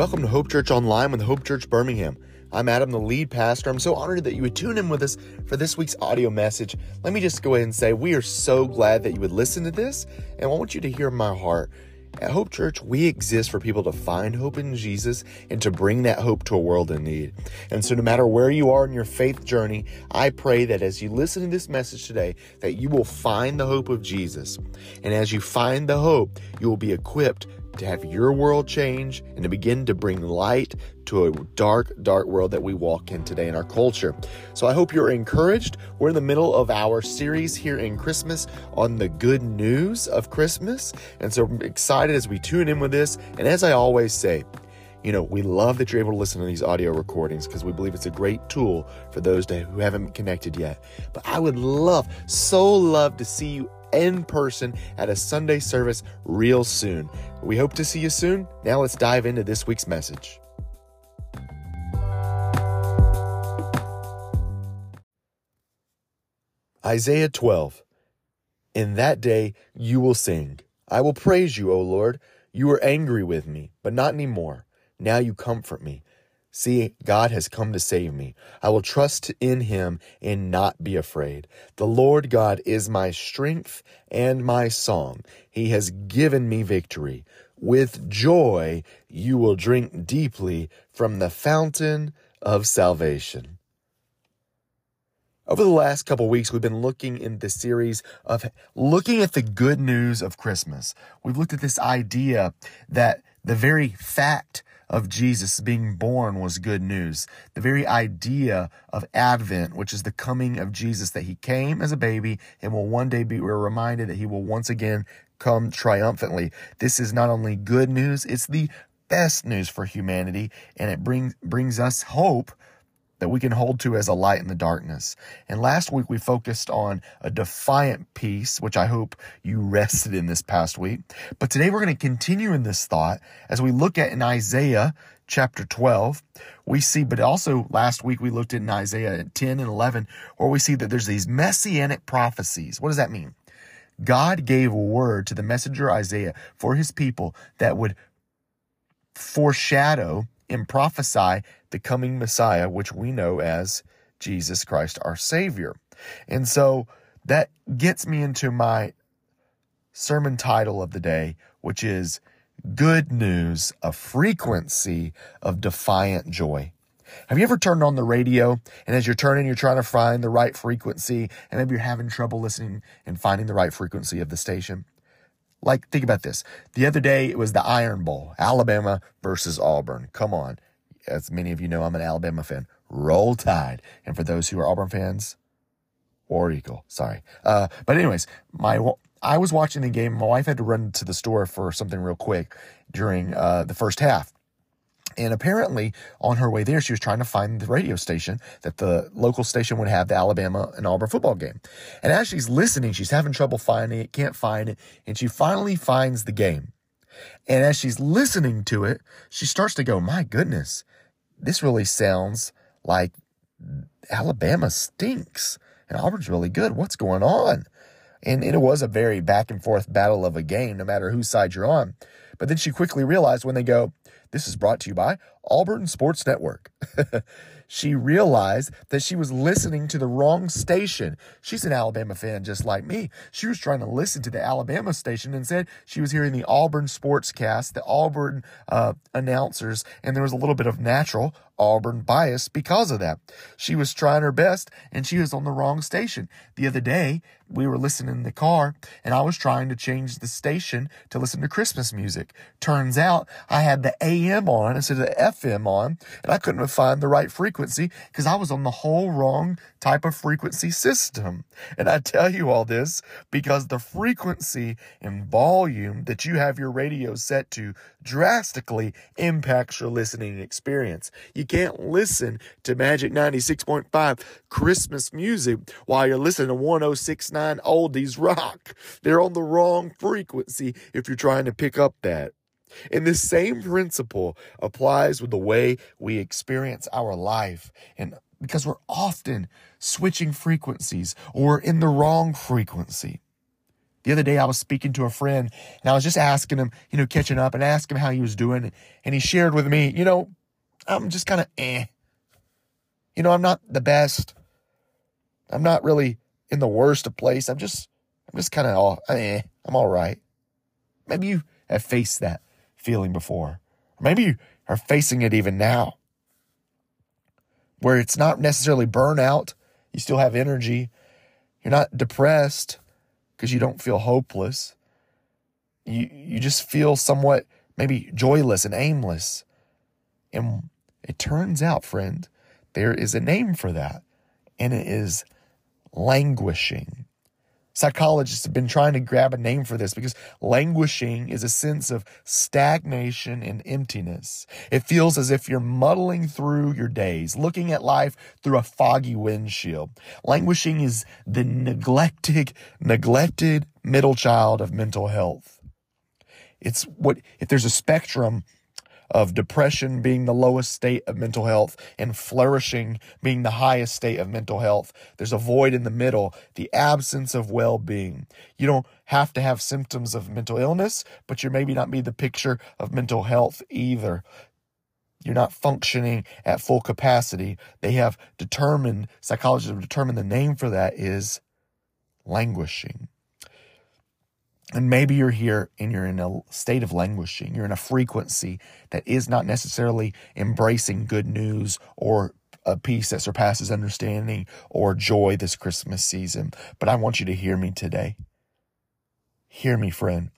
Welcome to Hope Church Online with Hope Church Birmingham. I'm Adam, the lead pastor. I'm so honored that you would tune in with us for this week's audio message. Let me just go ahead and say we are so glad that you would listen to this, and I want you to hear my heart. At Hope Church, we exist for people to find hope in Jesus and to bring that hope to a world in need. And so, no matter where you are in your faith journey, I pray that as you listen to this message today, that you will find the hope of Jesus. And as you find the hope, you will be equipped to have your world change and to begin to bring light to a dark, dark world that we walk in today in our culture. So I hope you're encouraged. We're in the middle of our series here in Christmas on the good news of Christmas. And so I'm excited as we tune in with this. And as I always say, you know, we love that you're able to listen to these audio recordings because we believe it's a great tool for those who haven't connected yet. But I would love, so love to see you in person at a Sunday service real soon. We hope to see you soon. Now let's dive into this week's message. Isaiah 12. In that day you will sing. I will praise you, O Lord. You were angry with me, but not anymore. Now you comfort me. See, God has come to save me. I will trust in him and not be afraid. The Lord God is my strength and my song. He has given me victory. With joy, you will drink deeply from the fountain of salvation. Over the last couple weeks, we've been looking in the series of looking at the good news of Christmas. We've looked at this idea that the very fact of Jesus being born was good news. The very idea of Advent, which is the coming of Jesus, that he came as a baby and will one day be, we're reminded that he will once again come triumphantly. This is not only good news, it's the best news for humanity, and it brings brings us hope that we can hold to as a light in the darkness. And last week we focused on a defiant peace, which I hope you rested in this past week. But today we're going to continue in this thought as we look at in Isaiah chapter 12. We see, but also last week we looked at in Isaiah 10 and 11, where we see that there's these messianic prophecies. What does that mean? God gave a word to the messenger Isaiah for his people that would foreshadow and prophesy the coming Messiah, which we know as Jesus Christ, our Savior. And so that gets me into my sermon title of the day, which is Good News, a Frequency of Defiant Joy. Have you ever turned on the radio and as you're turning, you're trying to find the right frequency and maybe you're having trouble listening and finding the right frequency of the station? Like, think about this. The other day, it was the Iron Bowl, Alabama versus Auburn. Come on. As many of you know, I'm an Alabama fan. Roll Tide. And for those who are Auburn fans, War Eagle, sorry. Uh, but anyways, my I was watching the game. My wife had to run to the store for something real quick during uh, the first half. And apparently, on her way there, she was trying to find the radio station that the local station would have the Alabama and Auburn football game. And as she's listening, she's having trouble finding it, can't find it, and she finally finds the game. And as she's listening to it, she starts to go, My goodness, this really sounds like Alabama stinks and Auburn's really good. What's going on? And it was a very back and forth battle of a game, no matter whose side you're on. But then she quickly realized when they go, this is brought to you by Auburn Sports Network. she realized that she was listening to the wrong station. She's an Alabama fan just like me. She was trying to listen to the Alabama station and said she was hearing the Auburn sportscast, the Auburn uh, announcers, and there was a little bit of natural Auburn bias because of that. She was trying her best and she was on the wrong station. The other day, we were listening in the car and I was trying to change the station to listen to Christmas music. Turns out I had the AM on instead of the FM on and I couldn't find the right frequency because I was on the whole wrong type of frequency system. And I tell you all this because the frequency and volume that you have your radio set to drastically impacts your listening experience. You can't listen to Magic 96.5 Christmas music while you're listening to 1069 Oldies Rock. They're on the wrong frequency if you're trying to pick up that. And this same principle applies with the way we experience our life. And because we're often switching frequencies or in the wrong frequency. The other day, I was speaking to a friend and I was just asking him, you know, catching up and asking him how he was doing. And he shared with me, you know, I'm just kind of eh. You know, I'm not the best. I'm not really in the worst of place. I'm just, I'm just kind of all, eh, I'm all right. Maybe you have faced that feeling before. Or maybe you are facing it even now, where it's not necessarily burnout. You still have energy. You're not depressed because you don't feel hopeless. You, you just feel somewhat maybe joyless and aimless. And it turns out, friend, there is a name for that, and it is languishing. Psychologists have been trying to grab a name for this because languishing is a sense of stagnation and emptiness. It feels as if you're muddling through your days, looking at life through a foggy windshield. Languishing is the neglected, neglected middle child of mental health. It's what, if there's a spectrum of depression being the lowest state of mental health and flourishing being the highest state of mental health. There's a void in the middle, the absence of well being. You don't have to have symptoms of mental illness, but you're maybe not be the picture of mental health either. You're not functioning at full capacity. They have determined, psychologists have determined the name for that is languishing. And maybe you're here and you're in a state of languishing. You're in a frequency that is not necessarily embracing good news or a peace that surpasses understanding or joy this Christmas season. But I want you to hear me today. Hear me, friend.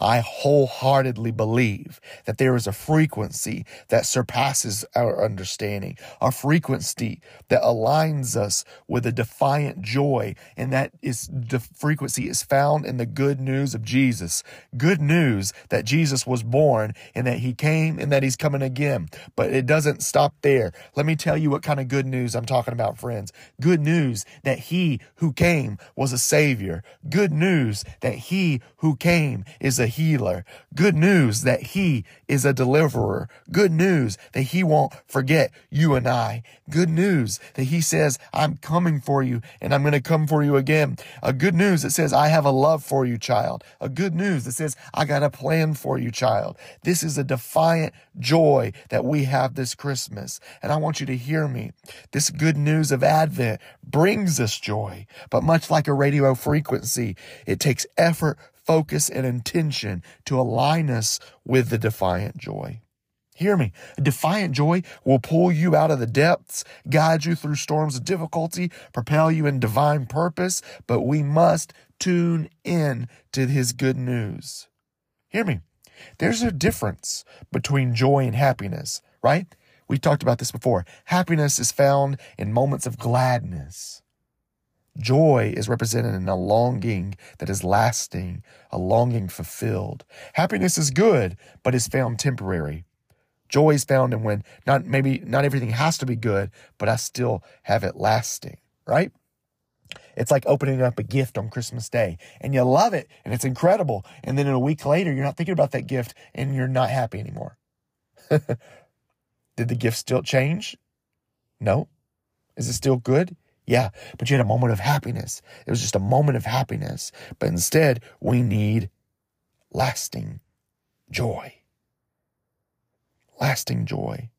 I wholeheartedly believe that there is a frequency that surpasses our understanding, a frequency that aligns us with a defiant joy, and that is the frequency is found in the good news of Jesus. Good news that Jesus was born and that he came and that he's coming again. But it doesn't stop there. Let me tell you what kind of good news I'm talking about, friends. Good news that he who came was a savior. Good news that he who came is is a healer. Good news that he is a deliverer. Good news that he won't forget you and I. Good news that he says, I'm coming for you and I'm going to come for you again. A good news that says, I have a love for you, child. A good news that says, I got a plan for you, child. This is a defiant joy that we have this Christmas. And I want you to hear me. This good news of Advent brings us joy, but much like a radio frequency, it takes effort, focus, and intention to align us with the defiant joy. Hear me. Defiant joy will pull you out of the depths, guide you through storms of difficulty, propel you in divine purpose, but we must tune in to his good news. Hear me. There's a difference between joy and happiness, right? We talked about this before. Happiness is found in moments of gladness. Joy is represented in a longing that is lasting, a longing fulfilled. Happiness is good, but is found temporary. Joy is found in when not maybe not everything has to be good, but I still have it lasting, right? It's like opening up a gift on Christmas Day and you love it and it's incredible. And then in a week later, you're not thinking about that gift and you're not happy anymore. Did the gift still change? No. Is it still good? Yeah, but you had a moment of happiness. It was just a moment of happiness. But instead, we need lasting joy. Lasting joy.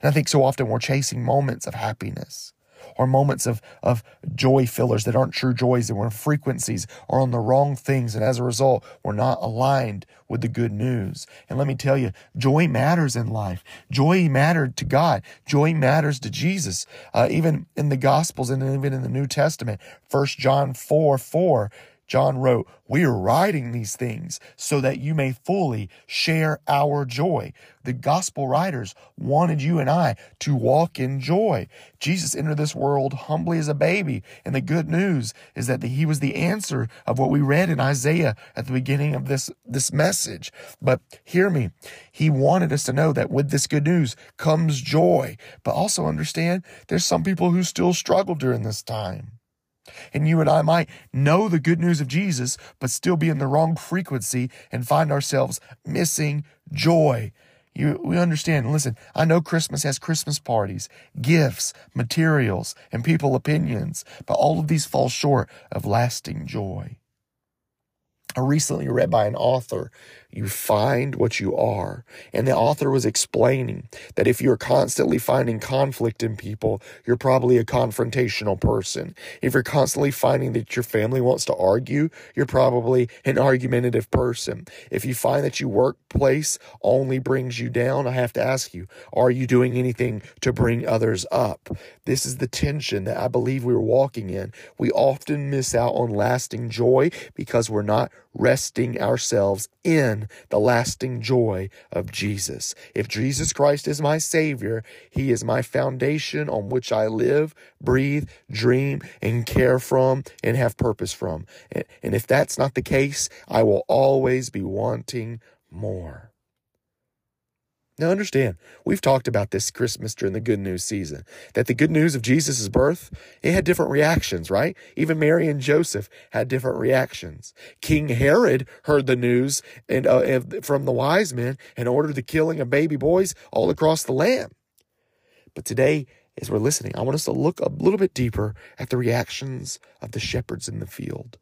And I think so often we're chasing moments of happiness or moments of, of joy fillers that aren't true joys, that we're frequencies or on the wrong things. And as a result, we're not aligned with the good news. And let me tell you, joy matters in life. Joy mattered to God. Joy matters to Jesus. Uh, even in the Gospels and even in the New Testament, First John 4 4 John wrote, We are writing these things so that you may fully share our joy. The gospel writers wanted you and I to walk in joy. Jesus entered this world humbly as a baby. And the good news is that he was the answer of what we read in Isaiah at the beginning of this, this message. But hear me. He wanted us to know that with this good news comes joy. But also understand there's some people who still struggle during this time. And you and I might know the good news of Jesus, but still be in the wrong frequency and find ourselves missing joy. You, we understand. Listen, I know Christmas has Christmas parties, gifts, materials, and people opinions, but all of these fall short of lasting joy. I recently read by an author you find what you are. And the author was explaining that if you're constantly finding conflict in people, you're probably a confrontational person. If you're constantly finding that your family wants to argue, you're probably an argumentative person. If you find that your workplace only brings you down, I have to ask you, are you doing anything to bring others up? This is the tension that I believe we're walking in. We often miss out on lasting joy because we're not resting ourselves in the lasting joy of Jesus. If Jesus Christ is my Savior, He is my foundation on which I live, breathe, dream, and care from and have purpose from. And if that's not the case, I will always be wanting more. Now, understand, we've talked about this Christmas during the good news season, that the good news of Jesus' birth, it had different reactions, right? Even Mary and Joseph had different reactions. King Herod heard the news and uh, from the wise men and ordered the killing of baby boys all across the land. But today, as we're listening, I want us to look a little bit deeper at the reactions of the shepherds in the field.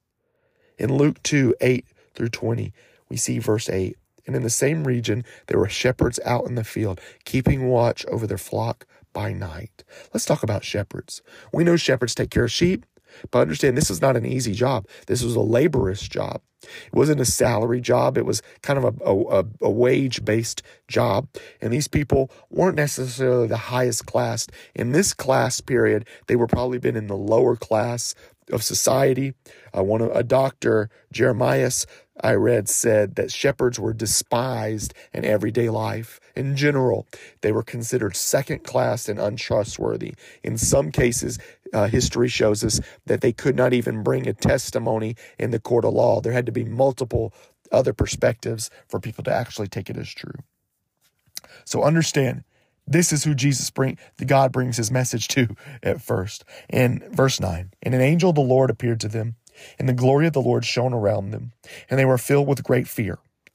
In Luke 2 8 through 20, we see verse 8. And in the same region, there were shepherds out in the field, keeping watch over their flock by night. Let's talk about shepherds. We know shepherds take care of sheep, but understand this is not an easy job. This was a laborious job. It wasn't a salary job. It was kind of a, a, a wage based job. And these people weren't necessarily the highest class. In this class period, they were probably been in the lower class of society. Uh, one a doctor, Jeremias, I read said that shepherds were despised in everyday life. In general, they were considered second class and untrustworthy. In some cases, uh, history shows us that they could not even bring a testimony in the court of law. There had to be multiple other perspectives for people to actually take it as true. So understand, this is who Jesus bring the God brings his message to at first. In verse 9, and an angel of the Lord appeared to them and the glory of the Lord shone around them, and they were filled with great fear.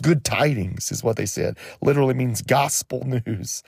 Good tidings is what they said. Literally means gospel news.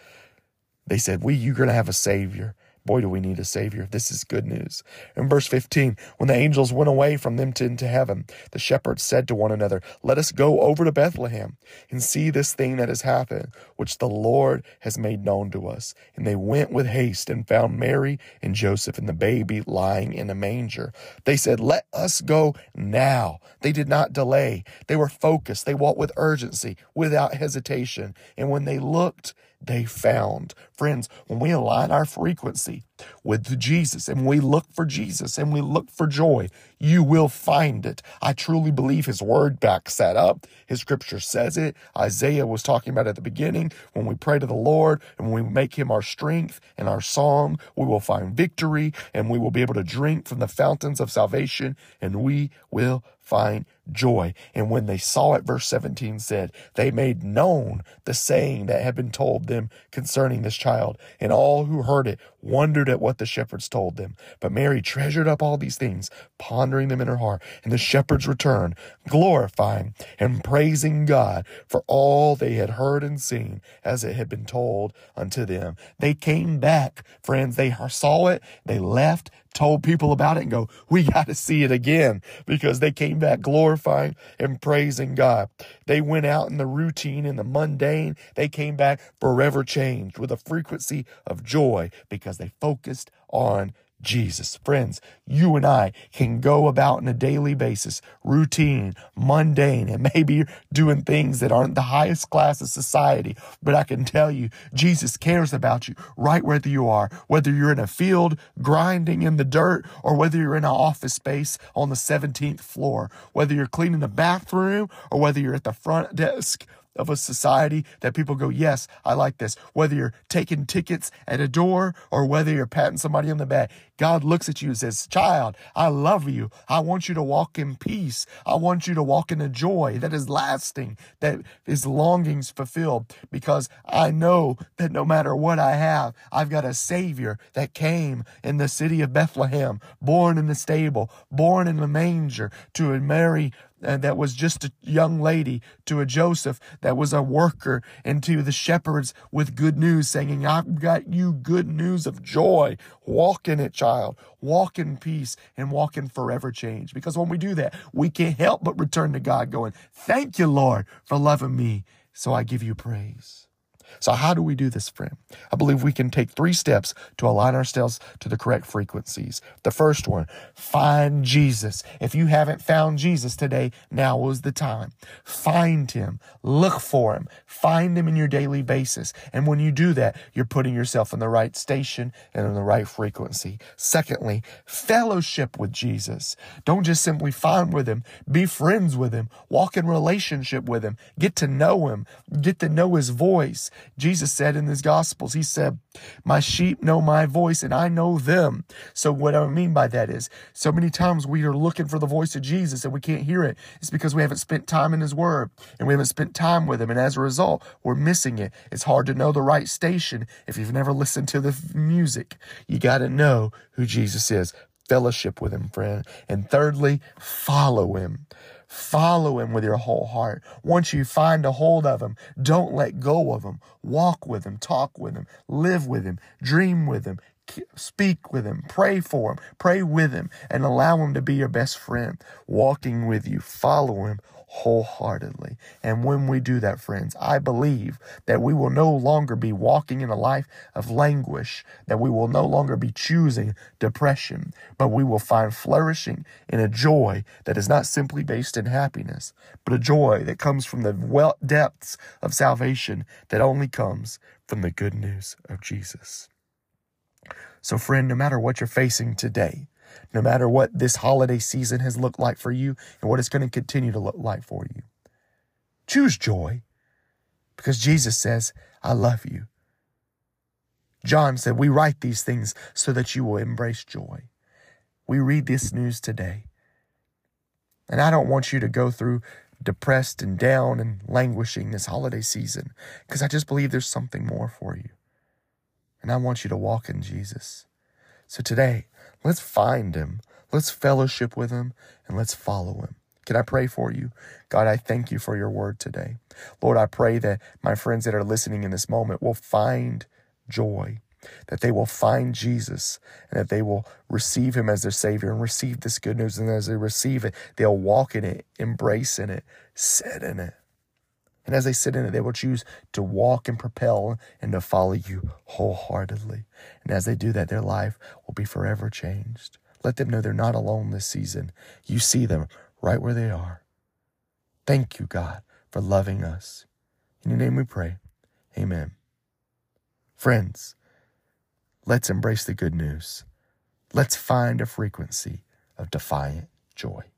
They said, We, you're going to have a savior. Boy, do we need a Savior. This is good news. In verse 15, when the angels went away from them to, into heaven, the shepherds said to one another, Let us go over to Bethlehem and see this thing that has happened, which the Lord has made known to us. And they went with haste and found Mary and Joseph and the baby lying in a manger. They said, Let us go now. They did not delay. They were focused. They walked with urgency, without hesitation. And when they looked, they found. Friends, when we align our frequency with Jesus and we look for Jesus and we look for joy, you will find it. I truly believe his word backs that up. His scripture says it. Isaiah was talking about at the beginning when we pray to the Lord and when we make him our strength and our song, we will find victory and we will be able to drink from the fountains of salvation and we will find joy. And when they saw it, verse 17 said, they made known the saying that had been told them concerning this child. And all who heard it wondered at what the shepherds told them. But Mary treasured up all these things, pondering them in her heart. And the shepherds returned, glorifying and praising God for all they had heard and seen as it had been told unto them. They came back, friends. They saw it. They left told people about it and go, we got to see it again because they came back glorifying and praising God. They went out in the routine and the mundane. They came back forever changed with a frequency of joy because they focused on Jesus. Friends, you and I can go about on a daily basis, routine, mundane, and maybe doing things that aren't the highest class of society. But I can tell you, Jesus cares about you right where you are, whether you're in a field grinding in the dirt or whether you're in an office space on the 17th floor, whether you're cleaning the bathroom or whether you're at the front desk of a society that people go, Yes, I like this. Whether you're taking tickets at a door or whether you're patting somebody on the back, God looks at you and says, Child, I love you. I want you to walk in peace. I want you to walk in a joy that is lasting, that is longings fulfilled, because I know that no matter what I have, I've got a Savior that came in the city of Bethlehem, born in the stable, born in the manger to a Mary uh, that was just a young lady, to a Joseph that was a worker, and to the shepherds with good news, saying, I've got you good news of joy. Walk in it, child. Walk in peace and walk in forever change. Because when we do that, we can't help but return to God, going, Thank you, Lord, for loving me. So I give you praise. So, how do we do this, friend? I believe we can take three steps to align ourselves to the correct frequencies. The first one, find Jesus. If you haven't found Jesus today, now is the time. Find him, look for him, find him in your daily basis. And when you do that, you're putting yourself in the right station and in the right frequency. Secondly, fellowship with Jesus. Don't just simply find with him, be friends with him, walk in relationship with him, get to know him, get to know his voice. Jesus said in his gospels, he said, my sheep know my voice and I know them. So what I mean by that is so many times we are looking for the voice of Jesus and we can't hear it. It's because we haven't spent time in his word and we haven't spent time with him. And as a result, we're missing it. It's hard to know the right station if you've never listened to the music. You got to know who Jesus is. Fellowship with him, friend. And thirdly, follow him. Follow him with your whole heart. Once you find a hold of him, don't let go of him. Walk with him, talk with him, live with him, dream with him, speak with him, pray for him, pray with him, and allow him to be your best friend, walking with you. Follow him wholeheartedly. And when we do that, friends, I believe that we will no longer be walking in a life of languish, that we will no longer be choosing depression, but we will find flourishing in a joy that is not simply based in happiness, but a joy that comes from the well depths of salvation that only comes from the good news of Jesus. So, friend, no matter what you're facing today, no matter what this holiday season has looked like for you and what it's going to continue to look like for you. Choose joy because Jesus says, I love you. John said, We write these things so that you will embrace joy. We read this news today. And I don't want you to go through depressed and down and languishing this holiday season because I just believe there's something more for you. And I want you to walk in Jesus. So today, Let's find him. Let's fellowship with him and let's follow him. Can I pray for you? God, I thank you for your word today. Lord, I pray that my friends that are listening in this moment will find joy, that they will find Jesus, and that they will receive him as their Savior and receive this good news. And as they receive it, they'll walk in it, embrace in it, sit in it. And as they sit in it, they will choose to walk and propel and to follow you wholeheartedly. And as they do that, their life will be forever changed. Let them know they're not alone this season. You see them right where they are. Thank you, God, for loving us. In your name we pray. Amen. Friends, let's embrace the good news. Let's find a frequency of defiant joy.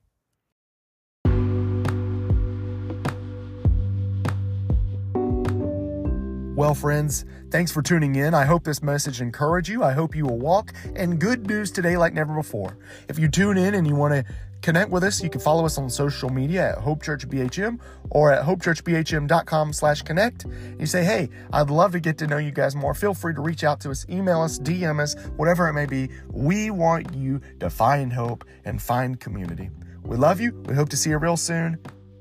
Well, friends, thanks for tuning in. I hope this message encouraged you. I hope you will walk in good news today like never before. If you tune in and you want to connect with us, you can follow us on social media at Hope Church BHM or at hopechurchbhm.com slash connect. You say, hey, I'd love to get to know you guys more. Feel free to reach out to us, email us, DM us, whatever it may be. We want you to find hope and find community. We love you. We hope to see you real soon.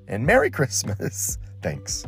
And Merry Christmas. Thanks.